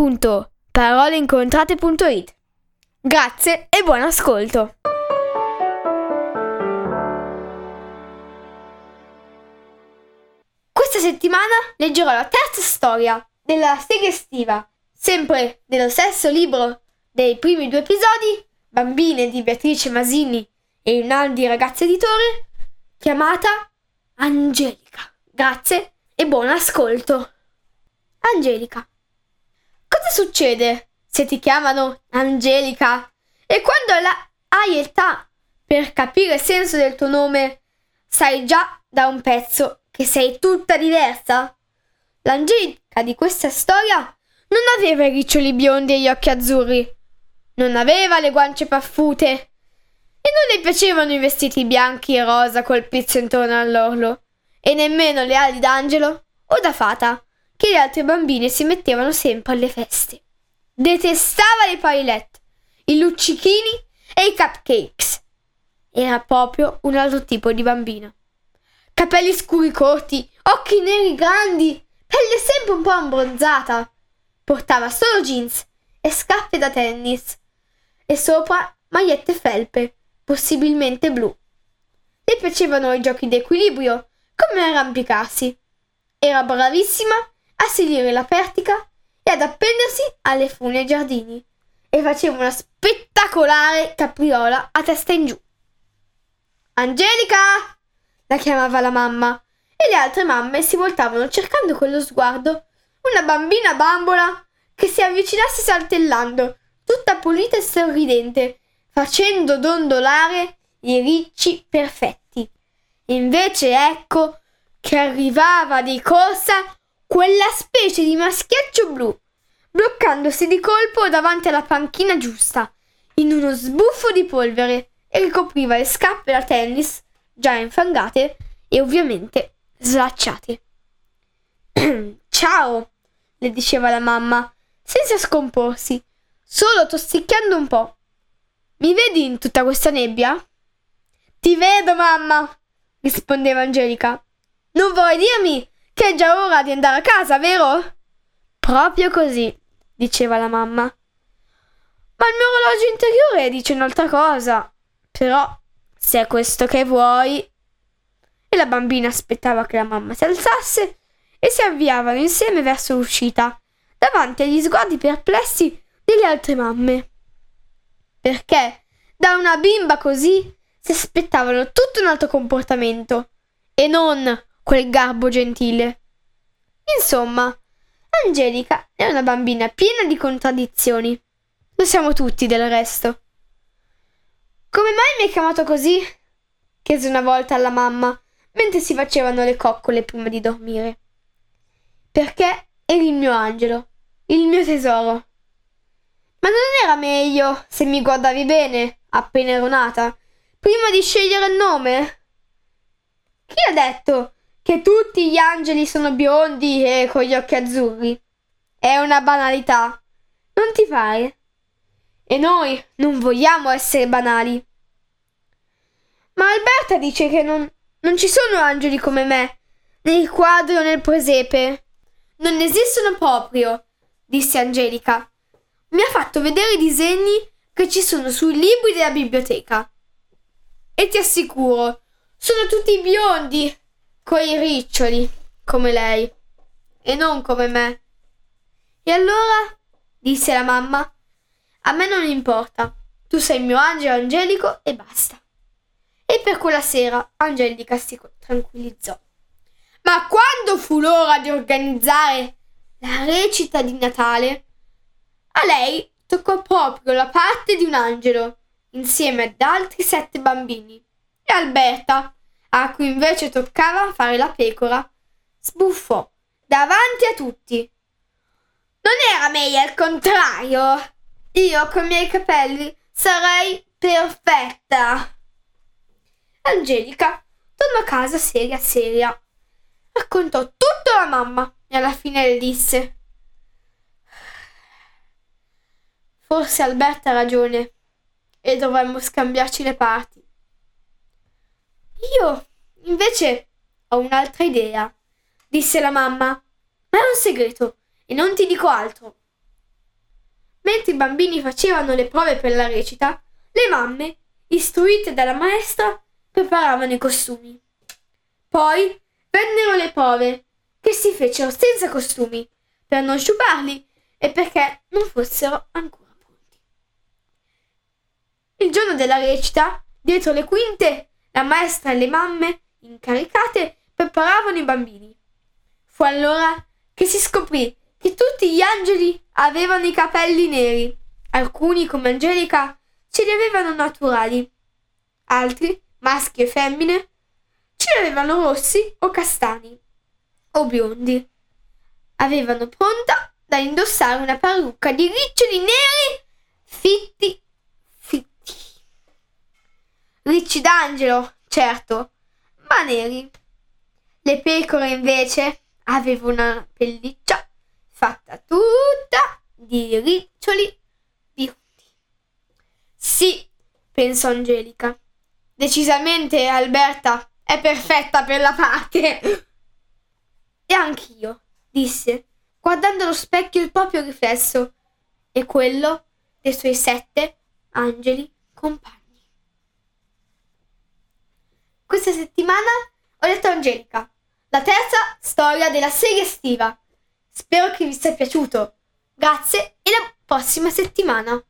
www.paroleincontrate.it. Grazie e buon ascolto! Questa settimana leggerò la terza storia della serie estiva, sempre dello stesso libro dei primi due episodi, Bambine di Beatrice Masini e Rinaldi Ragazzi Editore, chiamata Angelica. Grazie e buon ascolto. Angelica. Cosa succede se ti chiamano Angelica? E quando hai età per capire il senso del tuo nome, sai già da un pezzo che sei tutta diversa? L'Angelica di questa storia non aveva i riccioli biondi e gli occhi azzurri, non aveva le guance paffute e non le piacevano i vestiti bianchi e rosa col pizzo intorno all'orlo, e nemmeno le ali d'angelo o da fata che le altre bambine si mettevano sempre alle feste. Detestava le paillette, i luccichini e i cupcakes. Era proprio un altro tipo di bambina. Capelli scuri corti, occhi neri grandi, pelle sempre un po' abbronzata. Portava solo jeans e scarpe da tennis e sopra magliette felpe, possibilmente blu. Le piacevano i giochi d'equilibrio, come arrampicarsi. Era bravissima a salire la pertica e ad appendersi alle fune ai giardini e faceva una spettacolare capriola a testa in giù. Angelica! la chiamava la mamma e le altre mamme si voltavano cercando con lo sguardo una bambina bambola che si avvicinasse saltellando, tutta pulita e sorridente, facendo dondolare i ricci perfetti. Invece ecco che arrivava di corsa quella specie di maschiaccio blu, bloccandosi di colpo davanti alla panchina giusta, in uno sbuffo di polvere, e ricopriva le scarpe da tennis, già infangate e ovviamente slacciate. Ciao, le diceva la mamma, senza scomporsi, solo tossicchiando un po'. Mi vedi in tutta questa nebbia? Ti vedo, mamma, rispondeva Angelica. Non vuoi dirmi che è già ora di andare a casa, vero? Proprio così, diceva la mamma. Ma il mio orologio interiore dice un'altra cosa. Però, se è questo che vuoi. E la bambina aspettava che la mamma si alzasse e si avviavano insieme verso l'uscita, davanti agli sguardi perplessi delle altre mamme. Perché da una bimba così si aspettavano tutto un altro comportamento e non quel garbo gentile. Insomma, Angelica è una bambina piena di contraddizioni. Lo siamo tutti del resto. Come mai mi hai chiamato così? chiese una volta alla mamma, mentre si facevano le coccole prima di dormire. Perché eri il mio angelo, il mio tesoro. Ma non era meglio se mi guardavi bene, appena ero nata, prima di scegliere il nome? Chi ha detto che tutti gli angeli sono biondi e con gli occhi azzurri? È una banalità, non ti pare? E noi non vogliamo essere banali. Ma Alberta dice che non, non ci sono angeli come me, nel quadro o nel presepe. Non esistono proprio, disse Angelica. Mi ha fatto vedere i disegni che ci sono sui libri della biblioteca. E ti assicuro, sono tutti biondi, coi riccioli, come lei, e non come me. E allora, disse la mamma, a me non importa, tu sei il mio angelo angelico e basta. E per quella sera Angelica si tranquillizzò. Ma quando fu l'ora di organizzare la recita di Natale, a lei toccò proprio la parte di un angelo, insieme ad altri sette bambini. E Alberta, a cui invece toccava fare la pecora, sbuffò davanti a tutti. Non era meglio al contrario? Io con i miei capelli sarei perfetta. Angelica tornò a casa seria seria. Raccontò tutto alla mamma e alla fine le disse Forse Alberta ha ragione e dovremmo scambiarci le parti. Io, invece, ho un'altra idea, disse la mamma, ma è un segreto e non ti dico altro. Mentre i bambini facevano le prove per la recita, le mamme, istruite dalla maestra, preparavano i costumi. Poi vennero le prove, che si fecero senza costumi, per non sciuparli e perché non fossero ancora pronti. Il giorno della recita, dietro le quinte, la maestra e le mamme, incaricate, preparavano i bambini. Fu allora che si scoprì che tutti gli angeli avevano i capelli neri. Alcuni, come Angelica, ce li avevano naturali. Altri, maschi e femmine, ce li avevano rossi o castani o biondi. Avevano pronta da indossare una parrucca di riccioli neri fitti. Ricci d'angelo, certo, ma neri. Le pecore invece avevano una pelliccia fatta tutta di riccioli biondi. Sì, pensò Angelica. Decisamente Alberta è perfetta per la parte. E anch'io, disse, guardando allo specchio il proprio riflesso e quello dei suoi sette angeli compagni. Questa settimana ho letto Angelica, la terza storia della serie estiva. Spero che vi sia piaciuto. Grazie e alla prossima settimana.